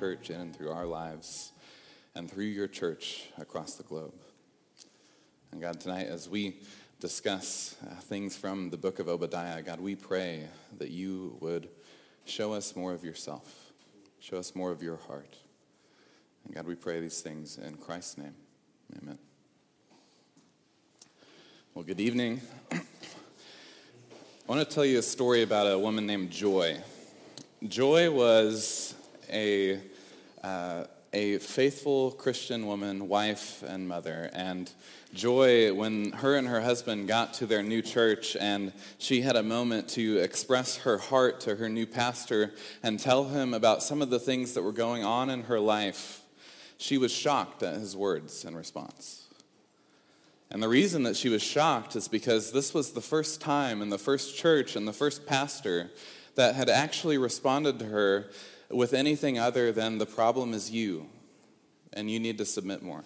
Church, in and through our lives, and through your church across the globe. And God, tonight, as we discuss uh, things from the book of Obadiah, God, we pray that you would show us more of yourself, show us more of your heart. And God, we pray these things in Christ's name. Amen. Well, good evening. I want to tell you a story about a woman named Joy. Joy was a, uh, a faithful Christian woman, wife, and mother. And Joy, when her and her husband got to their new church and she had a moment to express her heart to her new pastor and tell him about some of the things that were going on in her life, she was shocked at his words in response. And the reason that she was shocked is because this was the first time in the first church and the first pastor that had actually responded to her with anything other than the problem is you, and you need to submit more.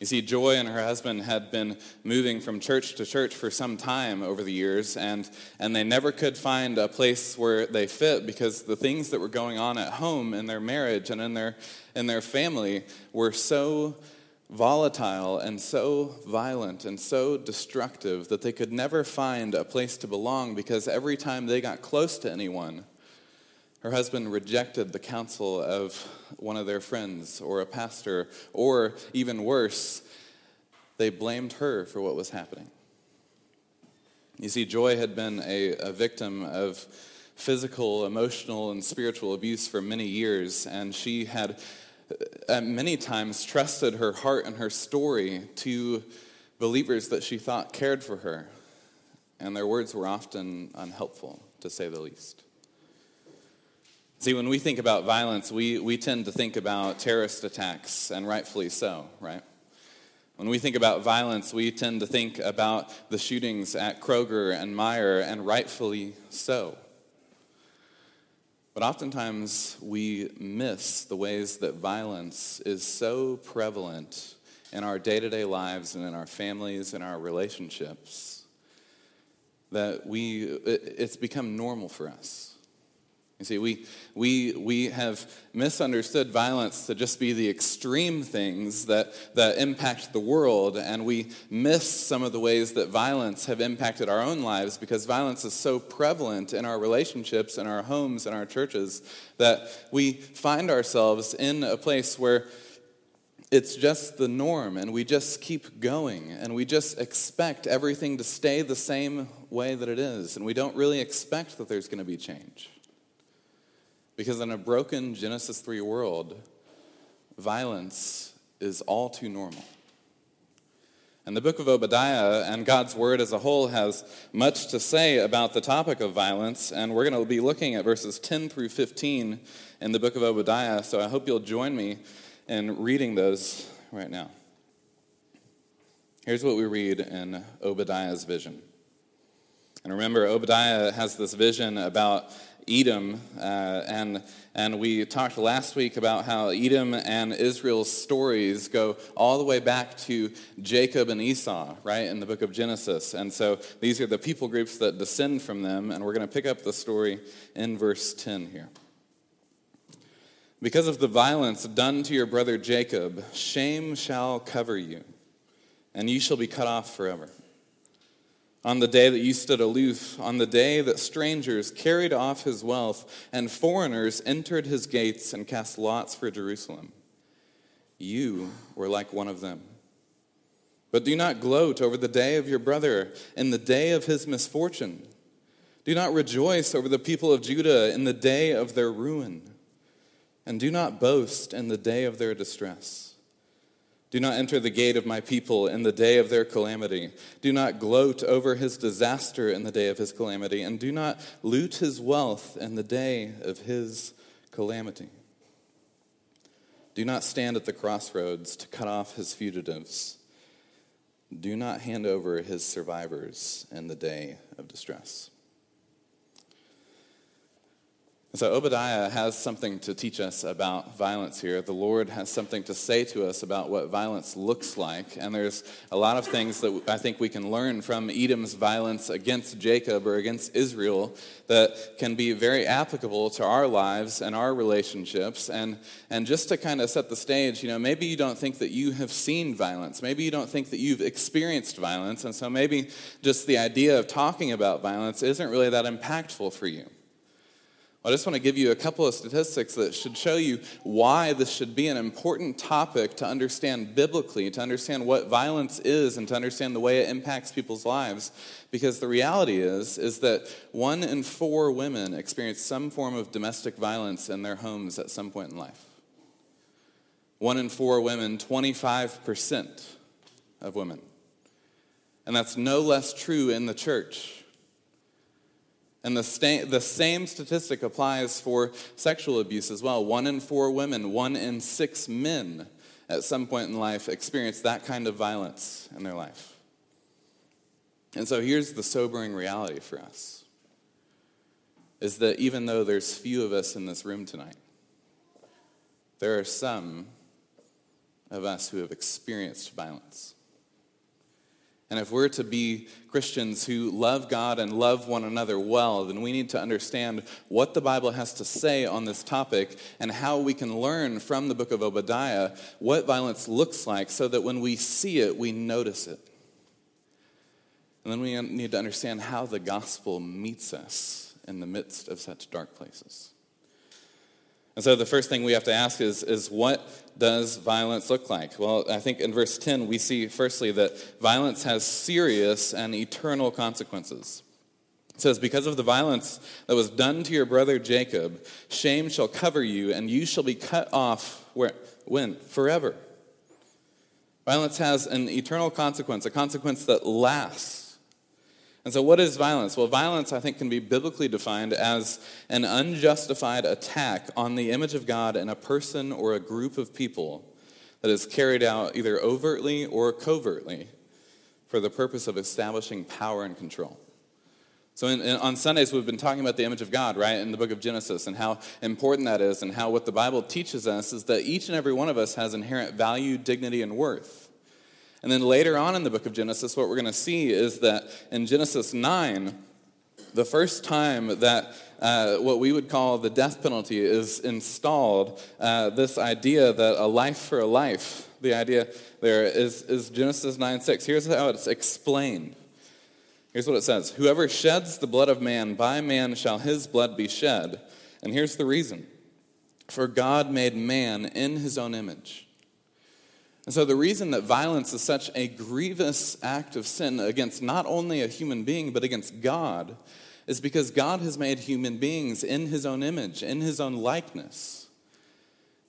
You see, Joy and her husband had been moving from church to church for some time over the years, and, and they never could find a place where they fit because the things that were going on at home in their marriage and in their, in their family were so volatile and so violent and so destructive that they could never find a place to belong because every time they got close to anyone, her husband rejected the counsel of one of their friends or a pastor, or even worse, they blamed her for what was happening. You see, Joy had been a, a victim of physical, emotional, and spiritual abuse for many years, and she had uh, many times trusted her heart and her story to believers that she thought cared for her, and their words were often unhelpful, to say the least. See, when we think about violence, we, we tend to think about terrorist attacks, and rightfully so, right? When we think about violence, we tend to think about the shootings at Kroger and Meijer, and rightfully so. But oftentimes we miss the ways that violence is so prevalent in our day to day lives and in our families and our relationships that we, it's become normal for us. You see, we, we, we have misunderstood violence to just be the extreme things that, that impact the world, and we miss some of the ways that violence have impacted our own lives because violence is so prevalent in our relationships, in our homes, in our churches, that we find ourselves in a place where it's just the norm, and we just keep going, and we just expect everything to stay the same way that it is, and we don't really expect that there's going to be change. Because in a broken Genesis 3 world, violence is all too normal. And the book of Obadiah and God's word as a whole has much to say about the topic of violence, and we're going to be looking at verses 10 through 15 in the book of Obadiah, so I hope you'll join me in reading those right now. Here's what we read in Obadiah's vision. And remember, Obadiah has this vision about Edom. Uh, and, and we talked last week about how Edom and Israel's stories go all the way back to Jacob and Esau, right, in the book of Genesis. And so these are the people groups that descend from them. And we're going to pick up the story in verse 10 here. Because of the violence done to your brother Jacob, shame shall cover you, and you shall be cut off forever on the day that you stood aloof, on the day that strangers carried off his wealth and foreigners entered his gates and cast lots for Jerusalem. You were like one of them. But do not gloat over the day of your brother in the day of his misfortune. Do not rejoice over the people of Judah in the day of their ruin. And do not boast in the day of their distress. Do not enter the gate of my people in the day of their calamity. Do not gloat over his disaster in the day of his calamity, and do not loot his wealth in the day of his calamity. Do not stand at the crossroads to cut off his fugitives. Do not hand over his survivors in the day of distress. So, Obadiah has something to teach us about violence here. The Lord has something to say to us about what violence looks like. And there's a lot of things that I think we can learn from Edom's violence against Jacob or against Israel that can be very applicable to our lives and our relationships. And, and just to kind of set the stage, you know, maybe you don't think that you have seen violence. Maybe you don't think that you've experienced violence. And so maybe just the idea of talking about violence isn't really that impactful for you. I just want to give you a couple of statistics that should show you why this should be an important topic to understand biblically, to understand what violence is, and to understand the way it impacts people's lives. Because the reality is, is that one in four women experience some form of domestic violence in their homes at some point in life. One in four women, 25% of women. And that's no less true in the church. And the, sta- the same statistic applies for sexual abuse as well. One in four women, one in six men at some point in life experience that kind of violence in their life. And so here's the sobering reality for us is that even though there's few of us in this room tonight, there are some of us who have experienced violence. And if we're to be Christians who love God and love one another well, then we need to understand what the Bible has to say on this topic and how we can learn from the book of Obadiah what violence looks like so that when we see it, we notice it. And then we need to understand how the gospel meets us in the midst of such dark places. And so the first thing we have to ask is, is what does violence look like? Well, I think in verse 10, we see firstly that violence has serious and eternal consequences. It says, Because of the violence that was done to your brother Jacob, shame shall cover you, and you shall be cut off where, when? Forever. Violence has an eternal consequence, a consequence that lasts. And so, what is violence? Well, violence, I think, can be biblically defined as an unjustified attack on the image of God in a person or a group of people that is carried out either overtly or covertly for the purpose of establishing power and control. So, in, in, on Sundays, we've been talking about the image of God, right, in the book of Genesis, and how important that is, and how what the Bible teaches us is that each and every one of us has inherent value, dignity, and worth. And then later on in the book of Genesis, what we're going to see is that in Genesis 9, the first time that uh, what we would call the death penalty is installed, uh, this idea that a life for a life, the idea there is, is Genesis 9 6. Here's how it's explained. Here's what it says Whoever sheds the blood of man, by man shall his blood be shed. And here's the reason For God made man in his own image. And so, the reason that violence is such a grievous act of sin against not only a human being, but against God, is because God has made human beings in his own image, in his own likeness.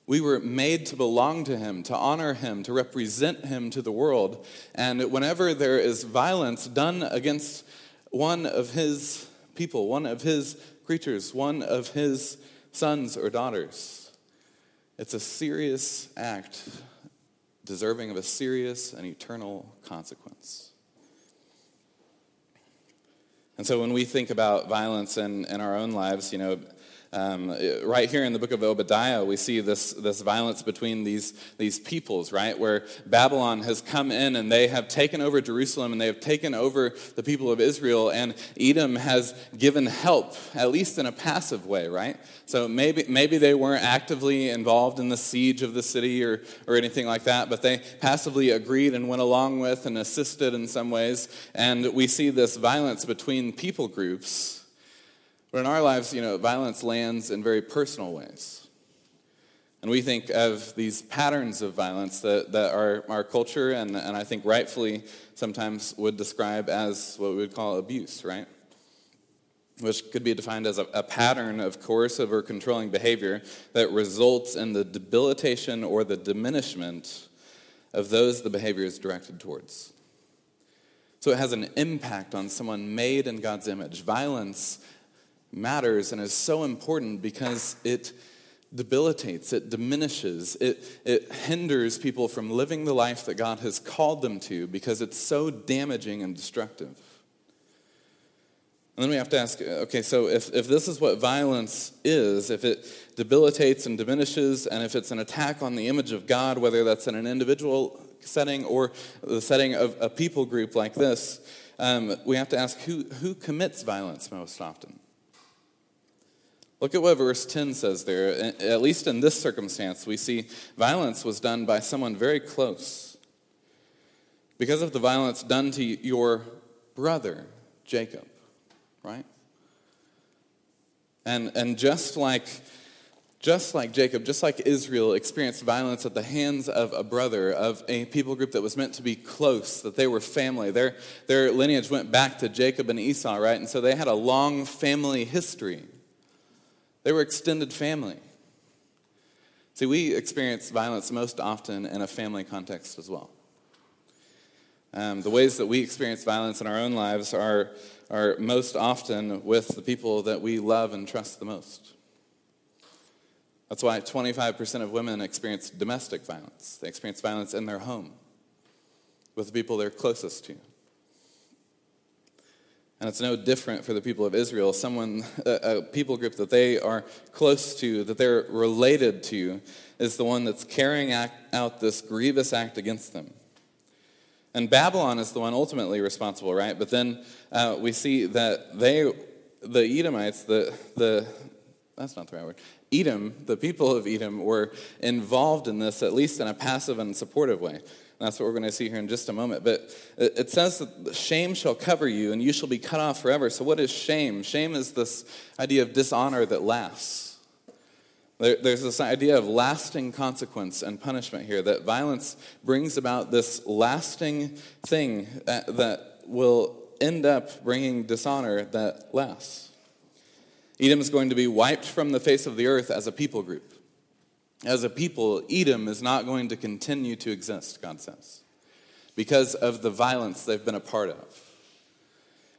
We were made to belong to him, to honor him, to represent him to the world. And whenever there is violence done against one of his people, one of his creatures, one of his sons or daughters, it's a serious act deserving of a serious and eternal consequence. And so when we think about violence in, in our own lives, you know, um, right here in the book of Obadiah, we see this, this violence between these, these peoples, right? Where Babylon has come in and they have taken over Jerusalem and they have taken over the people of Israel, and Edom has given help, at least in a passive way, right? So maybe, maybe they weren't actively involved in the siege of the city or, or anything like that, but they passively agreed and went along with and assisted in some ways. And we see this violence between people groups but in our lives, you know, violence lands in very personal ways. And we think of these patterns of violence that, that our, our culture, and, and I think rightfully sometimes would describe as what we would call abuse, right? Which could be defined as a, a pattern of coercive or controlling behavior that results in the debilitation or the diminishment of those the behavior is directed towards. So it has an impact on someone made in God's image. Violence matters and is so important because it debilitates, it diminishes, it, it hinders people from living the life that God has called them to because it's so damaging and destructive. And then we have to ask okay, so if, if this is what violence is, if it debilitates and diminishes, and if it's an attack on the image of God, whether that's in an individual setting or the setting of a people group like this, um, we have to ask who, who commits violence most often? Look at what verse 10 says there. At least in this circumstance, we see violence was done by someone very close. Because of the violence done to your brother, Jacob right? And, and just like just like Jacob, just like Israel experienced violence at the hands of a brother, of a people group that was meant to be close, that they were family. Their, their lineage went back to Jacob and Esau, right? And so they had a long family history. They were extended family. See, we experience violence most often in a family context as well. Um, the ways that we experience violence in our own lives are are most often with the people that we love and trust the most. That's why 25% of women experience domestic violence. They experience violence in their home with the people they're closest to. And it's no different for the people of Israel. Someone, a, a, people group that they are close to, that they're related to, is the one that's carrying act, out this grievous act against them. And Babylon is the one ultimately responsible, right? But then uh, we see that they, the Edomites, the, the, that's not the right word, Edom, the people of Edom, were involved in this, at least in a passive and supportive way. And that's what we're going to see here in just a moment. But it says that shame shall cover you and you shall be cut off forever. So, what is shame? Shame is this idea of dishonor that lasts. There's this idea of lasting consequence and punishment here, that violence brings about this lasting thing that, that will end up bringing dishonor that lasts. Edom is going to be wiped from the face of the earth as a people group. As a people, Edom is not going to continue to exist, God says, because of the violence they've been a part of.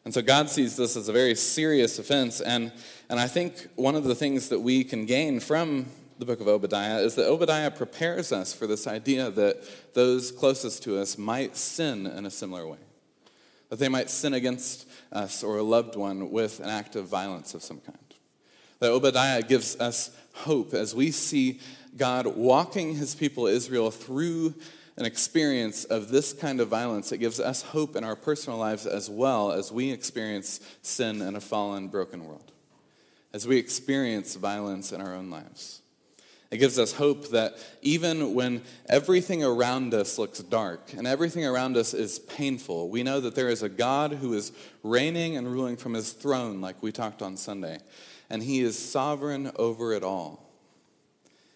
And so God sees this as a very serious offense. And, and I think one of the things that we can gain from the book of Obadiah is that Obadiah prepares us for this idea that those closest to us might sin in a similar way. That they might sin against us or a loved one with an act of violence of some kind. That Obadiah gives us hope as we see God walking his people Israel through an experience of this kind of violence, it gives us hope in our personal lives as well as we experience sin in a fallen, broken world, as we experience violence in our own lives. It gives us hope that even when everything around us looks dark and everything around us is painful, we know that there is a God who is reigning and ruling from his throne, like we talked on Sunday, and he is sovereign over it all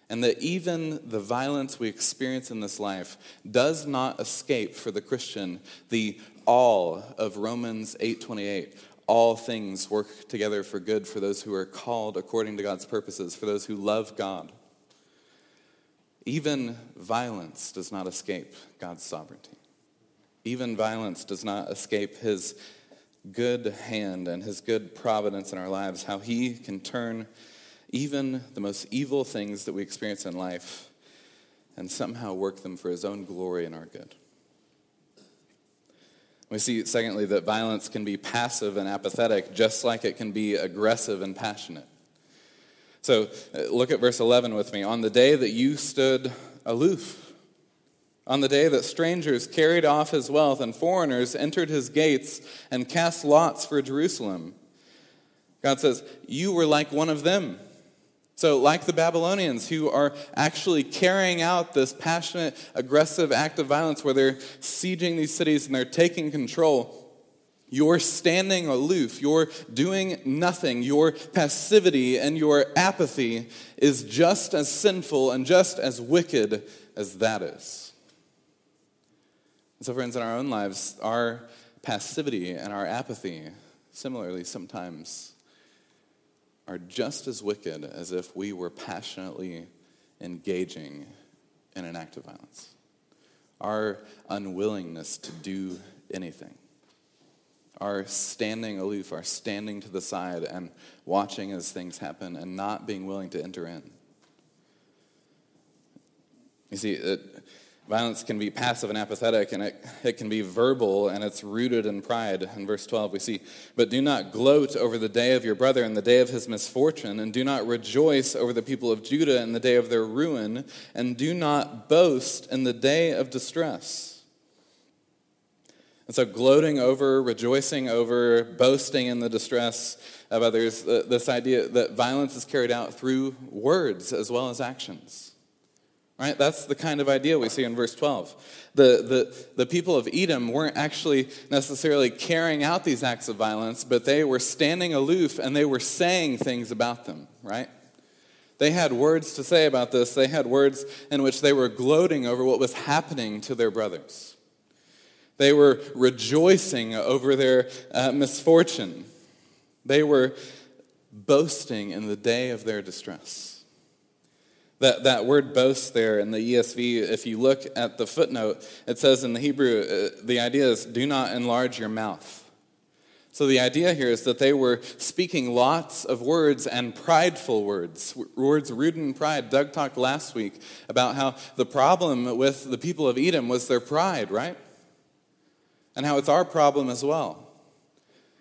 and that even the violence we experience in this life does not escape for the Christian the all of Romans 8:28. All things work together for good for those who are called according to God's purposes, for those who love God. Even violence does not escape God's sovereignty. Even violence does not escape his good hand and his good providence in our lives, how he can turn even the most evil things that we experience in life and somehow work them for his own glory and our good. We see, secondly, that violence can be passive and apathetic, just like it can be aggressive and passionate. So uh, look at verse 11 with me. On the day that you stood aloof, on the day that strangers carried off his wealth and foreigners entered his gates and cast lots for Jerusalem, God says, You were like one of them. So, like the Babylonians who are actually carrying out this passionate, aggressive act of violence where they're sieging these cities and they're taking control, you're standing aloof, you're doing nothing, your passivity and your apathy is just as sinful and just as wicked as that is. And so, friends, in our own lives, our passivity and our apathy, similarly, sometimes are just as wicked as if we were passionately engaging in an act of violence. our unwillingness to do anything, our standing aloof, our standing to the side and watching as things happen and not being willing to enter in. You see, it, Violence can be passive and apathetic, and it, it can be verbal, and it's rooted in pride. In verse 12, we see, But do not gloat over the day of your brother and the day of his misfortune, and do not rejoice over the people of Judah in the day of their ruin, and do not boast in the day of distress. And so, gloating over, rejoicing over, boasting in the distress of others, this idea that violence is carried out through words as well as actions. Right? That's the kind of idea we see in verse 12. The, the, the people of Edom weren't actually necessarily carrying out these acts of violence, but they were standing aloof and they were saying things about them, right? They had words to say about this. They had words in which they were gloating over what was happening to their brothers. They were rejoicing over their uh, misfortune. They were boasting in the day of their distress. That, that word boast there in the ESV, if you look at the footnote, it says in the Hebrew, uh, the idea is do not enlarge your mouth. So the idea here is that they were speaking lots of words and prideful words, words rooted in pride. Doug talked last week about how the problem with the people of Edom was their pride, right? And how it's our problem as well.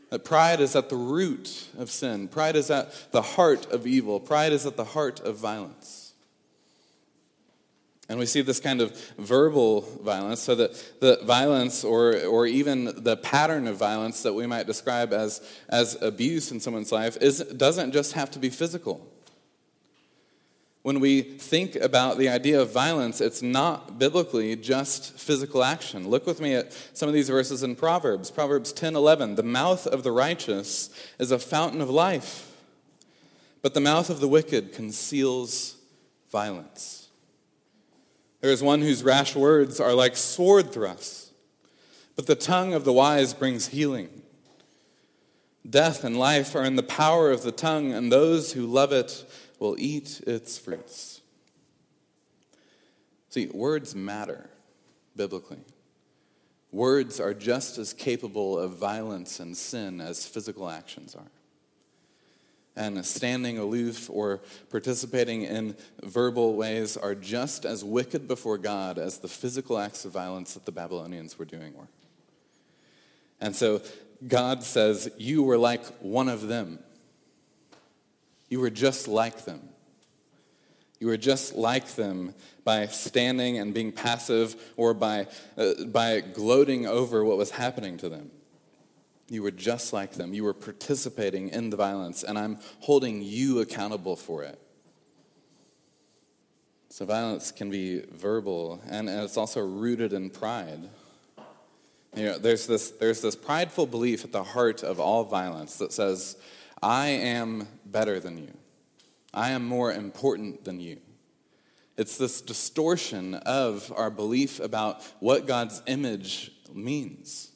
That pride is at the root of sin, pride is at the heart of evil, pride is at the heart of violence. And we see this kind of verbal violence, so that the violence or, or even the pattern of violence that we might describe as, as abuse in someone's life is, doesn't just have to be physical. When we think about the idea of violence, it's not biblically just physical action. Look with me at some of these verses in Proverbs. Proverbs 10 11. The mouth of the righteous is a fountain of life, but the mouth of the wicked conceals violence. There is one whose rash words are like sword thrusts, but the tongue of the wise brings healing. Death and life are in the power of the tongue, and those who love it will eat its fruits. See, words matter biblically. Words are just as capable of violence and sin as physical actions are and standing aloof or participating in verbal ways are just as wicked before God as the physical acts of violence that the Babylonians were doing were. And so God says, You were like one of them. You were just like them. You were just like them by standing and being passive or by, uh, by gloating over what was happening to them. You were just like them. You were participating in the violence, and I'm holding you accountable for it. So, violence can be verbal, and, and it's also rooted in pride. You know, there's this, there's this prideful belief at the heart of all violence that says, I am better than you, I am more important than you. It's this distortion of our belief about what God's image means.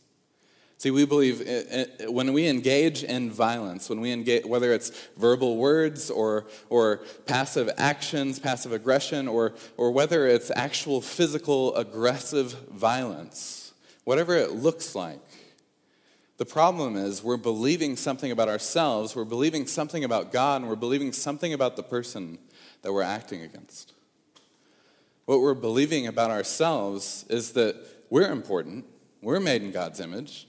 See, we believe eh, eh, when we engage in violence, when we engage, whether it's verbal words or, or passive actions, passive aggression, or, or whether it's actual physical aggressive violence, whatever it looks like, the problem is we're believing something about ourselves, we're believing something about God, and we're believing something about the person that we're acting against. What we're believing about ourselves is that we're important, we're made in God's image,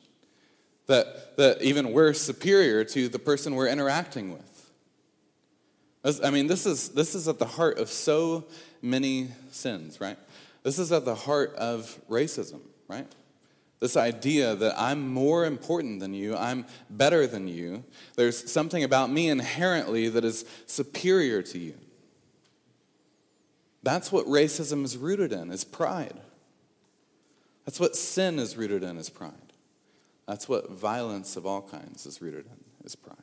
that, that even we're superior to the person we're interacting with. I mean, this is, this is at the heart of so many sins, right? This is at the heart of racism, right? This idea that I'm more important than you, I'm better than you. There's something about me inherently that is superior to you. That's what racism is rooted in, is pride. That's what sin is rooted in, is pride. That's what violence of all kinds is rooted in, is pride.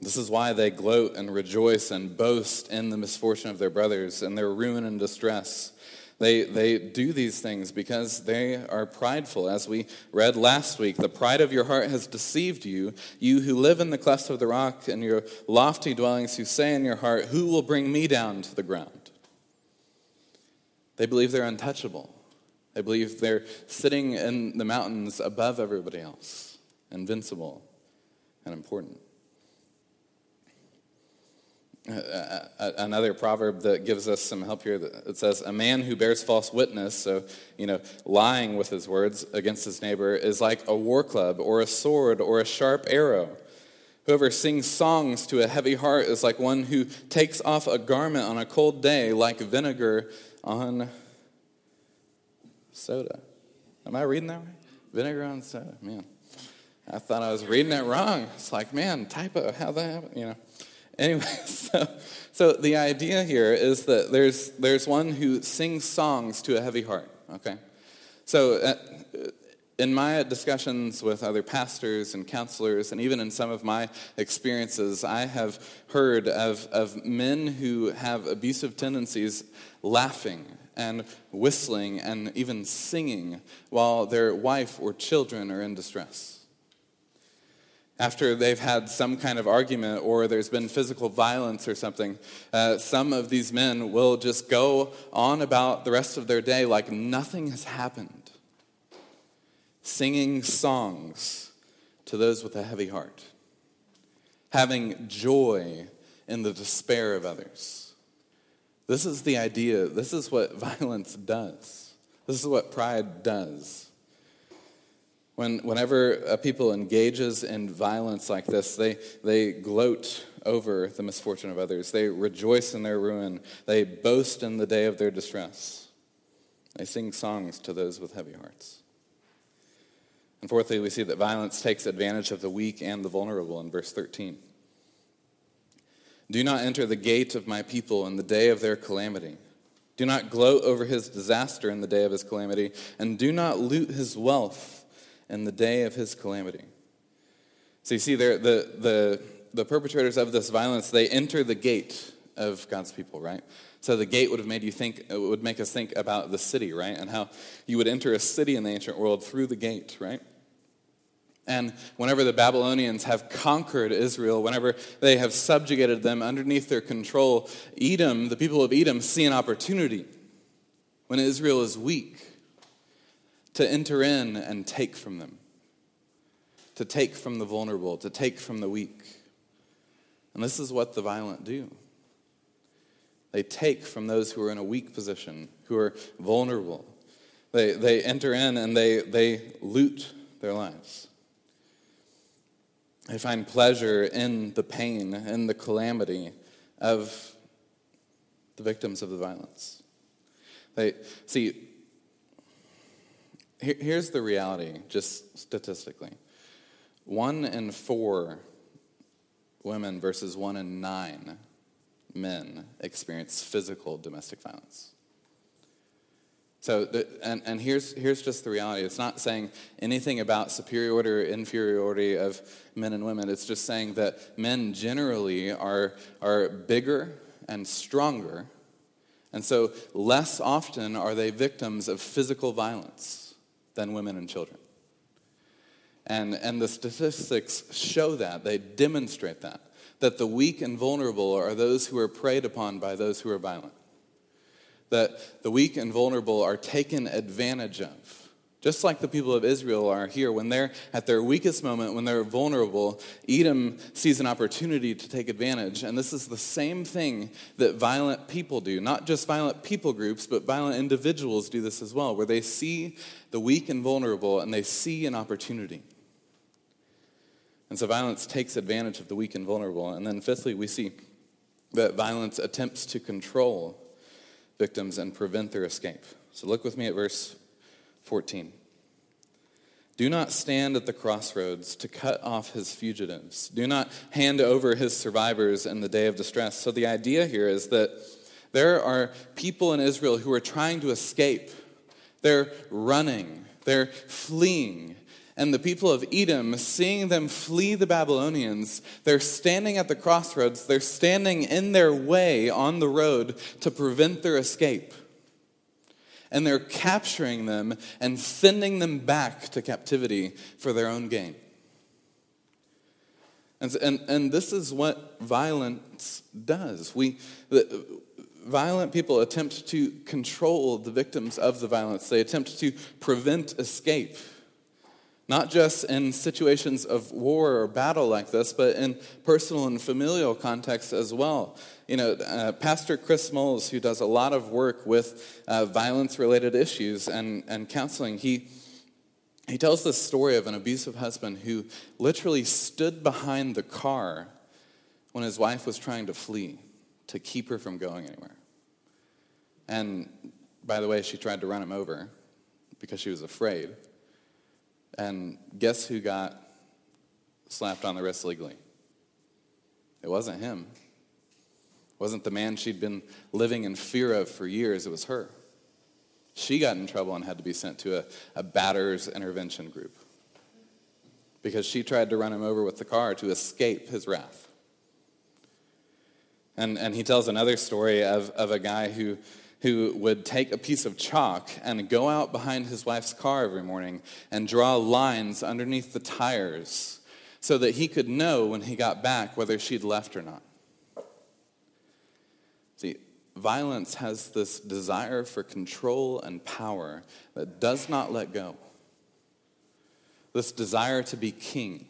This is why they gloat and rejoice and boast in the misfortune of their brothers and their ruin and distress. They, they do these things because they are prideful. As we read last week, the pride of your heart has deceived you, you who live in the cleft of the rock and your lofty dwellings, who say in your heart, Who will bring me down to the ground? They believe they're untouchable. They believe they're sitting in the mountains above everybody else, invincible and important. Uh, uh, uh, another proverb that gives us some help here it says a man who bears false witness so you know lying with his words against his neighbor is like a war club or a sword or a sharp arrow whoever sings songs to a heavy heart is like one who takes off a garment on a cold day like vinegar on soda. Am i reading that right? Vinegar on soda man. I thought i was reading it wrong. It's like man typo how that happen you know. Anyway, so, so the idea here is that there's, there's one who sings songs to a heavy heart, okay? So uh, in my discussions with other pastors and counselors, and even in some of my experiences, I have heard of, of men who have abusive tendencies laughing and whistling and even singing while their wife or children are in distress after they've had some kind of argument or there's been physical violence or something, uh, some of these men will just go on about the rest of their day like nothing has happened, singing songs to those with a heavy heart, having joy in the despair of others. This is the idea. This is what violence does. This is what pride does. When, whenever a people engages in violence like this, they, they gloat over the misfortune of others. They rejoice in their ruin. They boast in the day of their distress. They sing songs to those with heavy hearts. And fourthly, we see that violence takes advantage of the weak and the vulnerable in verse 13. Do not enter the gate of my people in the day of their calamity. Do not gloat over his disaster in the day of his calamity, and do not loot his wealth in the day of his calamity. So you see, there, the, the, the perpetrators of this violence, they enter the gate of God's people, right? So the gate would have made you think, would make us think about the city, right? And how you would enter a city in the ancient world through the gate, right? And whenever the Babylonians have conquered Israel, whenever they have subjugated them underneath their control, Edom, the people of Edom, see an opportunity when Israel is weak to enter in and take from them, to take from the vulnerable, to take from the weak. And this is what the violent do. They take from those who are in a weak position, who are vulnerable. They, they enter in and they, they loot their lives. They find pleasure in the pain, in the calamity of the victims of the violence. They see here's the reality, just statistically one in four women versus one in nine men experience physical domestic violence. So, the, and, and here's, here's just the reality. It's not saying anything about superiority or inferiority of men and women. It's just saying that men generally are, are bigger and stronger. And so, less often are they victims of physical violence than women and children. And, and the statistics show that, they demonstrate that, that the weak and vulnerable are those who are preyed upon by those who are violent. That the weak and vulnerable are taken advantage of just like the people of Israel are here, when they're at their weakest moment, when they're vulnerable, Edom sees an opportunity to take advantage. And this is the same thing that violent people do. Not just violent people groups, but violent individuals do this as well, where they see the weak and vulnerable and they see an opportunity. And so violence takes advantage of the weak and vulnerable. And then, fifthly, we see that violence attempts to control victims and prevent their escape. So look with me at verse 14. Do not stand at the crossroads to cut off his fugitives. Do not hand over his survivors in the day of distress. So, the idea here is that there are people in Israel who are trying to escape. They're running, they're fleeing. And the people of Edom, seeing them flee the Babylonians, they're standing at the crossroads. They're standing in their way on the road to prevent their escape and they're capturing them and sending them back to captivity for their own gain. And, and, and this is what violence does. We, the, violent people attempt to control the victims of the violence, they attempt to prevent escape. Not just in situations of war or battle like this, but in personal and familial contexts as well. You know, uh, Pastor Chris Moles, who does a lot of work with uh, violence related issues and, and counseling, he, he tells this story of an abusive husband who literally stood behind the car when his wife was trying to flee to keep her from going anywhere. And by the way, she tried to run him over because she was afraid. And guess who got slapped on the wrist legally? It wasn't him. It wasn't the man she'd been living in fear of for years. It was her. She got in trouble and had to be sent to a, a batter's intervention group because she tried to run him over with the car to escape his wrath. And, and he tells another story of, of a guy who who would take a piece of chalk and go out behind his wife's car every morning and draw lines underneath the tires so that he could know when he got back whether she'd left or not. See, violence has this desire for control and power that does not let go. This desire to be king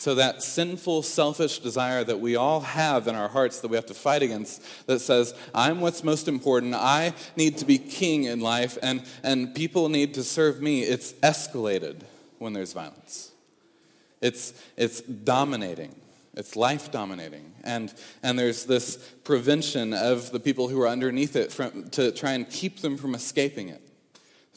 so, that sinful, selfish desire that we all have in our hearts that we have to fight against, that says, I'm what's most important, I need to be king in life, and, and people need to serve me, it's escalated when there's violence. It's, it's dominating, it's life dominating. And, and there's this prevention of the people who are underneath it from, to try and keep them from escaping it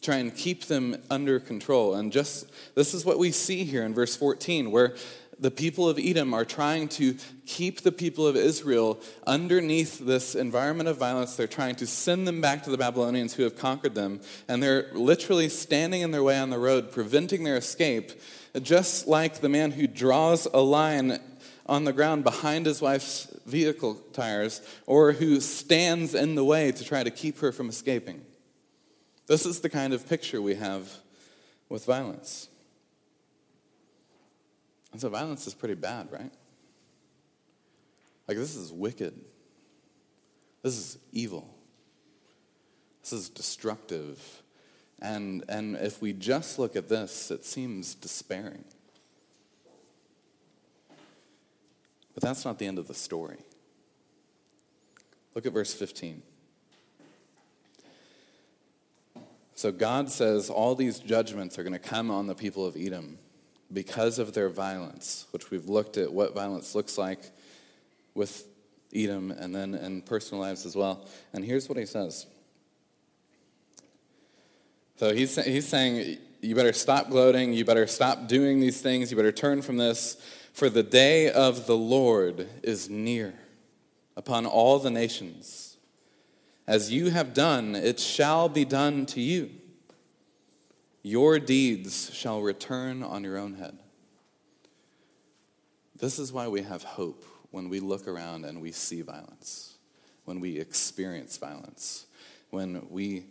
try and keep them under control. And just this is what we see here in verse 14, where the people of Edom are trying to keep the people of Israel underneath this environment of violence. They're trying to send them back to the Babylonians who have conquered them. And they're literally standing in their way on the road, preventing their escape, just like the man who draws a line on the ground behind his wife's vehicle tires or who stands in the way to try to keep her from escaping. This is the kind of picture we have with violence. And so violence is pretty bad, right? Like, this is wicked. This is evil. This is destructive. And, and if we just look at this, it seems despairing. But that's not the end of the story. Look at verse 15. So God says all these judgments are going to come on the people of Edom because of their violence, which we've looked at what violence looks like with Edom and then in personal lives as well. And here's what he says. So he's, he's saying, You better stop gloating. You better stop doing these things. You better turn from this. For the day of the Lord is near upon all the nations. As you have done, it shall be done to you. Your deeds shall return on your own head. This is why we have hope when we look around and we see violence, when we experience violence, when we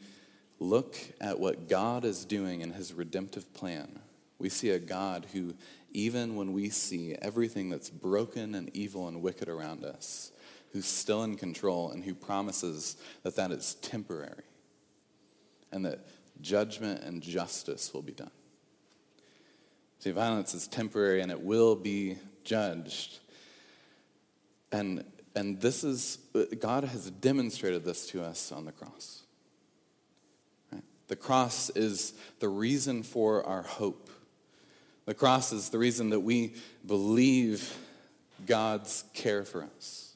look at what God is doing in his redemptive plan. We see a God who, even when we see everything that's broken and evil and wicked around us, who's still in control and who promises that that is temporary and that judgment and justice will be done. See, violence is temporary and it will be judged. And, and this is, God has demonstrated this to us on the cross. Right? The cross is the reason for our hope. The cross is the reason that we believe God's care for us.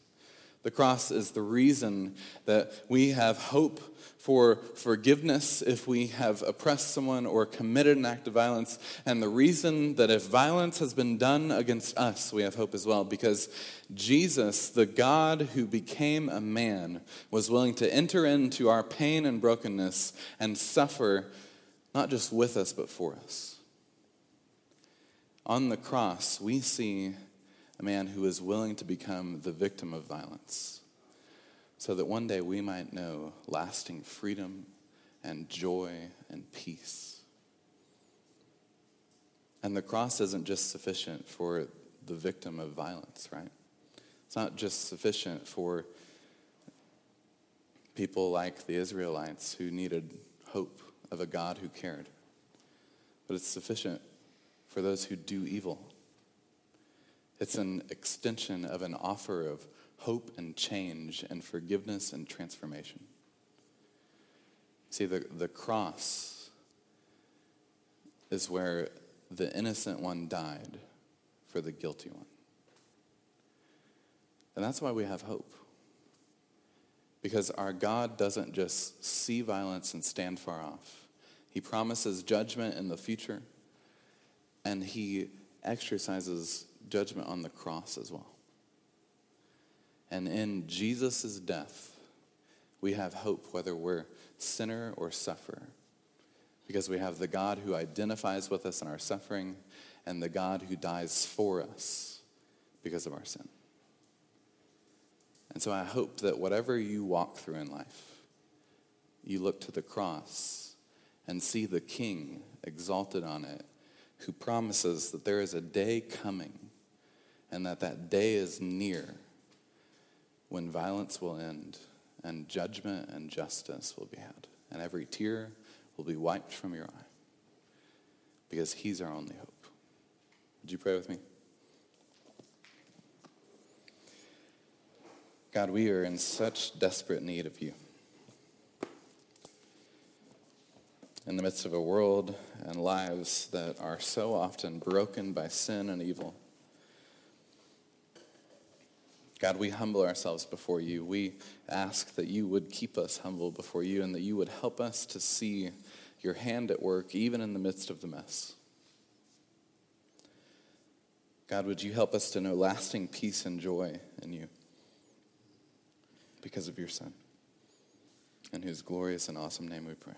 The cross is the reason that we have hope for forgiveness if we have oppressed someone or committed an act of violence. And the reason that if violence has been done against us, we have hope as well, because Jesus, the God who became a man, was willing to enter into our pain and brokenness and suffer not just with us, but for us. On the cross, we see a man who is willing to become the victim of violence so that one day we might know lasting freedom and joy and peace. And the cross isn't just sufficient for the victim of violence, right? It's not just sufficient for People like the Israelites who needed hope of a God who cared. But it's sufficient for those who do evil. It's an extension of an offer of hope and change and forgiveness and transformation. See, the, the cross is where the innocent one died for the guilty one. And that's why we have hope. Because our God doesn't just see violence and stand far off. He promises judgment in the future, and he exercises judgment on the cross as well. And in Jesus' death, we have hope whether we're sinner or sufferer. Because we have the God who identifies with us in our suffering and the God who dies for us because of our sin. And so I hope that whatever you walk through in life, you look to the cross and see the King exalted on it who promises that there is a day coming and that that day is near when violence will end and judgment and justice will be had and every tear will be wiped from your eye because he's our only hope. Would you pray with me? God, we are in such desperate need of you. In the midst of a world and lives that are so often broken by sin and evil, God, we humble ourselves before you. We ask that you would keep us humble before you and that you would help us to see your hand at work even in the midst of the mess. God, would you help us to know lasting peace and joy in you because of your Son, in whose glorious and awesome name we pray.